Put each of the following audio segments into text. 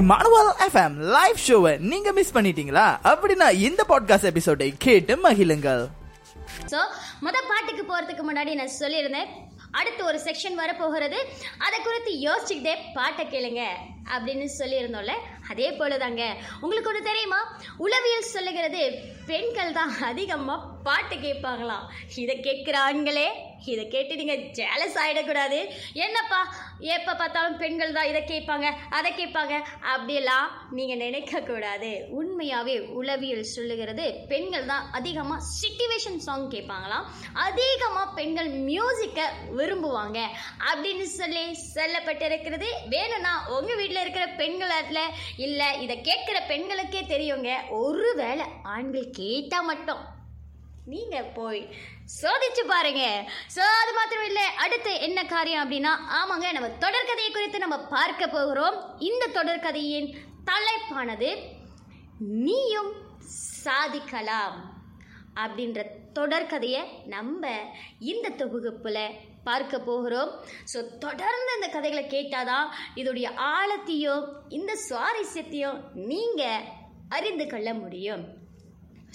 Emmanuel FM live ஷோவை நீங்க miss பண்ணிட்டீங்களா? அப்படின்னா இந்த பாட்காஸ்ட் எபிசோடை கேட்டு மகிழுங்கள். ஸோ முத பாட்டுக்கு போகிறதுக்கு முன்னாடி நான் சொல்லியிருந்தேன் அடுத்து ஒரு செக்ஷன் வரப்போகிறது. அதை குறித்து யோசிச்சுக்கிட்டே பாட்டை கேளுங்க. அப்படின்னு சொல்லியிருந்தோம்ல அதே போல தாங்க உங்களுக்கு ஒன்று தெரியுமா? உளவியல் சொல்லுகிறது பெண்கள் தான் அதிகமாக பாட்டு கேட்பாங்களாம். இதை கேட்குற ஆண்களே இதை கேட்டு நீங்கள் ஜேலஸ் ஆகிடக்கூடாது என்னப்பா எப்போ பார்த்தாலும் பெண்கள் தான் இதை கேட்பாங்க அதை கேட்பாங்க அப்படியெல்லாம் நீங்கள் நினைக்கக்கூடாது. உண்மையாகவே உளவியல் சொல்லுகிறது பெண்கள் தான் அதிகமாக சிட்டிவேஷன் சாங் கேட்பாங்களாம். அதிகமாக பெண்கள் மியூசிக்கை விரும்புவாங்க. அப்படின்னு சொல்லி சொல்லப்பட்டிருக்கிறது. வேணும்னா உங்கள் வீட்டில் இருக்கிற பெண்களத்தில் இல்லை. இதை கேட்குற பெண்களுக்கே தெரியுங்க. ஒரு வேளை ஆண்கள் கேட்டால் மட்டும். நீங்க போய் சோதிச்சு பாருங்க. சோ அது மாத்திரம் இல்லை. அடுத்து என்ன காரியம் அப்படின்னா ஆமாங்க நம்ம தொடர்கதையை குறித்து நம்ம பார்க்க போகிறோம். இந்த தொடர்கதையின் தலைப்பானது நீயும் சாதிக்கலாம் அப்படின்ற தொடர்கதையை நம்ம இந்த தொகுப்பில் பார்க்க போகிறோம். ஸோ தொடர்ந்து இந்த கதைகளை கேட்டாதான் இதோடைய ஆழத்தையும் இந்த சுவாரஸ்யத்தையும் நீங்கள் அறிந்து கொள்ள முடியும்.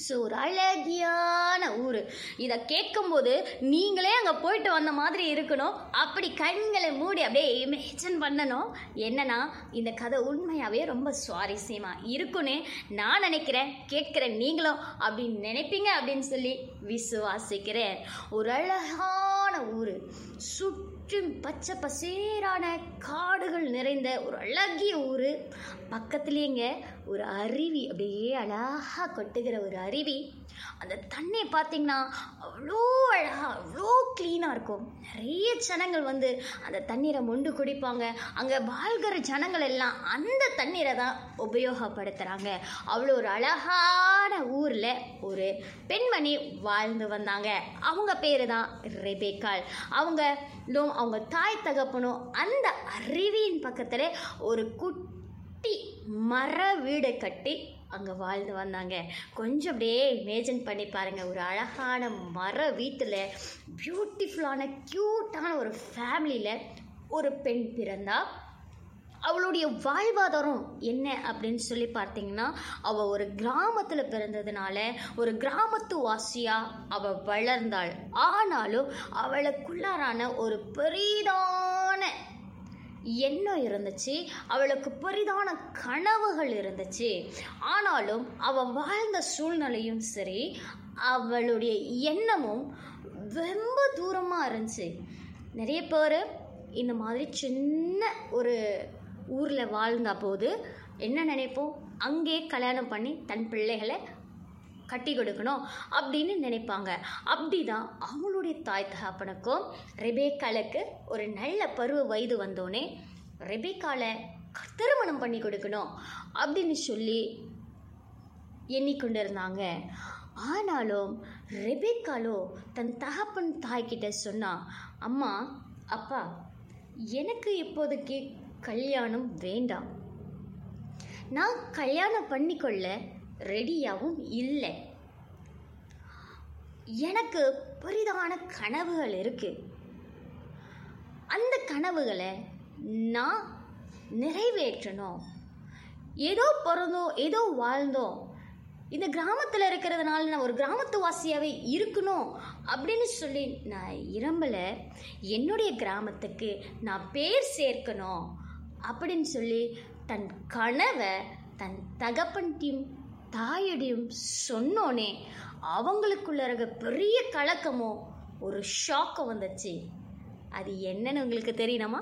ஸோ ஒரு அழகியான ஊர். இதை கேட்கும்போது நீங்களே அங்கே போயிட்டு வந்த மாதிரி இருக்கணும். அப்படி கண்களை மூடி அப்படியே இமேஜின் பண்ணணும். என்னன்னா இந்த கதை உண்மையாகவே ரொம்ப சுவாரஸ்யமாக இருக்குன்னு நான் நினைக்கிறேன். கேட்குறேன் நீங்களும் அப்படின்னு நினைப்பீங்க அப்படின்னு சொல்லி விசுவாசிக்கிறேன். ஒரு அழகான ஊர். சுற்றும் பச்சை பசேரான காடுகள் நிறைந்த ஒரு அழகிய ஊர். பக்கத்துலேங்க ஒரு அருவி அப்படியே அழகாக கொட்டுகிற ஒரு அருவி. அந்த தண்ணி பார்த்தீங்கன்னா அவ்வளோ அழகாக அவ்வளோ க்ளீனாக இருக்கும். நிறைய ஜனங்கள் வந்து அந்த தண்ணீரை மொண்டு குடிப்பாங்க. அங்கே வாழ்கிற ஜனங்கள் எல்லாம் அந்த தண்ணீரை தான் உபயோகப்படுத்துகிறாங்க அவ்வளோ ஒரு அழகான ஊரில் ஒரு பெண்மணி வாழ்ந்து வந்தாங்க. அவங்க பேர் தான் ரெபேக்கால் அவங்க அவங்க தாய் தகப்பனும் அந்த அருவியின் பக்கத்தில் ஒரு குட்டி மர வீடு கட்டி அங்கே வாழ்ந்து வந்தாங்க. கொஞ்சம் அப்படியே இமேஜின் பண்ணி பாருங்கள் ஒரு அழகான மர வீட்டில் பியூட்டிஃபுல்லான க்யூட்டான ஒரு ஃபேமிலியில் ஒரு பெண் பிறந்தா. அவளுடைய வாழ்வாதாரம் என்ன அப்படின்னு சொல்லி பார்த்தீங்கன்னா அவள் ஒரு கிராமத்தில் பிறந்ததுனால ஒரு கிராமத்து வாசியாக அவள் வளர்ந்தாள். ஆனாலும் அவளுக்குள்ளாரான ஒரு பெரிதான எண்ணம் இருந்துச்சு. அவளுக்கு பெரிதான கனவுகள் இருந்துச்சு. ஆனாலும் அவள் வாழ்ந்த சூழ்நிலையும் சரி அவளுடைய எண்ணமும் ரொம்ப தூரமாக இருந்துச்சு. நிறைய பேர் இந்த மாதிரி சின்ன ஒரு ஊரில் வாழ்ந்த போது என்ன நினைப்போம்? அங்கே கல்யாணம் பண்ணி தன் பிள்ளைகளை கட்டி கொடுக்கணும் அப்படின்னு நினைப்பாங்க. அப்படி தான் அவங்களுடைய தாய் தகப்பனுக்கும் ரெபேக்காலுக்கு ஒரு நல்ல பருவ வயது வந்தோடனே ரெபேக்காலை திருமணம் பண்ணி கொடுக்கணும் அப்படின்னு சொல்லி எண்ணிக்கொண்டு இருந்தாங்க ஆனாலும் ரெபேக்காலோ தன் தகப்பன் தாய்கிட்ட சொன்னா அம்மா அப்பா எனக்கு இப்போதைக்கு கல்யாணம் வேண்டாம். நான் கல்யாணம் பண்ணிக்கொள்ள ரெடியாகவும் இல்லை. எனக்கு பெரிதான கனவுகள் இருக்கு. அந்த கனவுகளை நான் நிறைவேற்றணும் ஏதோ பிறந்தோம் ஏதோ வாழ்ந்தோம் இந்த கிராமத்தில் இருக்கிறதுனால நான் ஒரு கிராமத்து வாசியாகவே இருக்கணும் அப்படின்னு சொல்லி நான் இரும்பலை என்னுடைய கிராமத்துக்கு நான் பேர் சேர்க்கணும் அப்படின்னு சொல்லி தன் கனவை தன் தகப்பன்டையும் தாயடியும் சொன்னோனே அவங்களுக்குள்ள இருக்க பெரிய கலக்கமோ ஒரு ஷாக்கோ வந்துச்சு அது என்னன்னு உங்களுக்கு தெரியணுமா?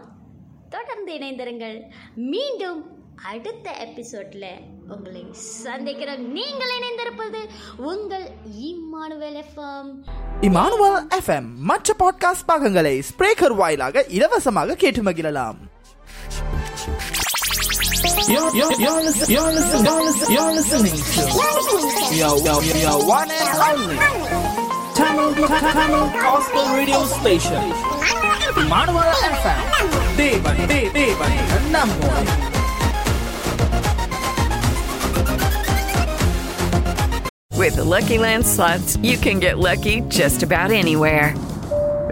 தொடர்ந்து இணைந்திருங்கள். மீண்டும் அடுத்த எபிசோட்ல உங்களை சந்திக்கிற நீங்கள் இணைந்திருப்பது உங்கள் இம்மானுவேல் எஃப்எம் இமானுவல் எஃப்எம் மற்ற பாட்காஸ்ட் பாகங்களை ஸ்பிரேக்கர் வாயிலாக இலவசமாக கேட்டு மகிழலாம். You're, you're, you're, listen, you're, listen, you're, listen, you're listening to your, your, your one and only Tamil, Tamil Gospel Radio Station. Manawala FM. Devani, De- Devani, Namboy. With the Lucky Land slots, you can get lucky just about anywhere.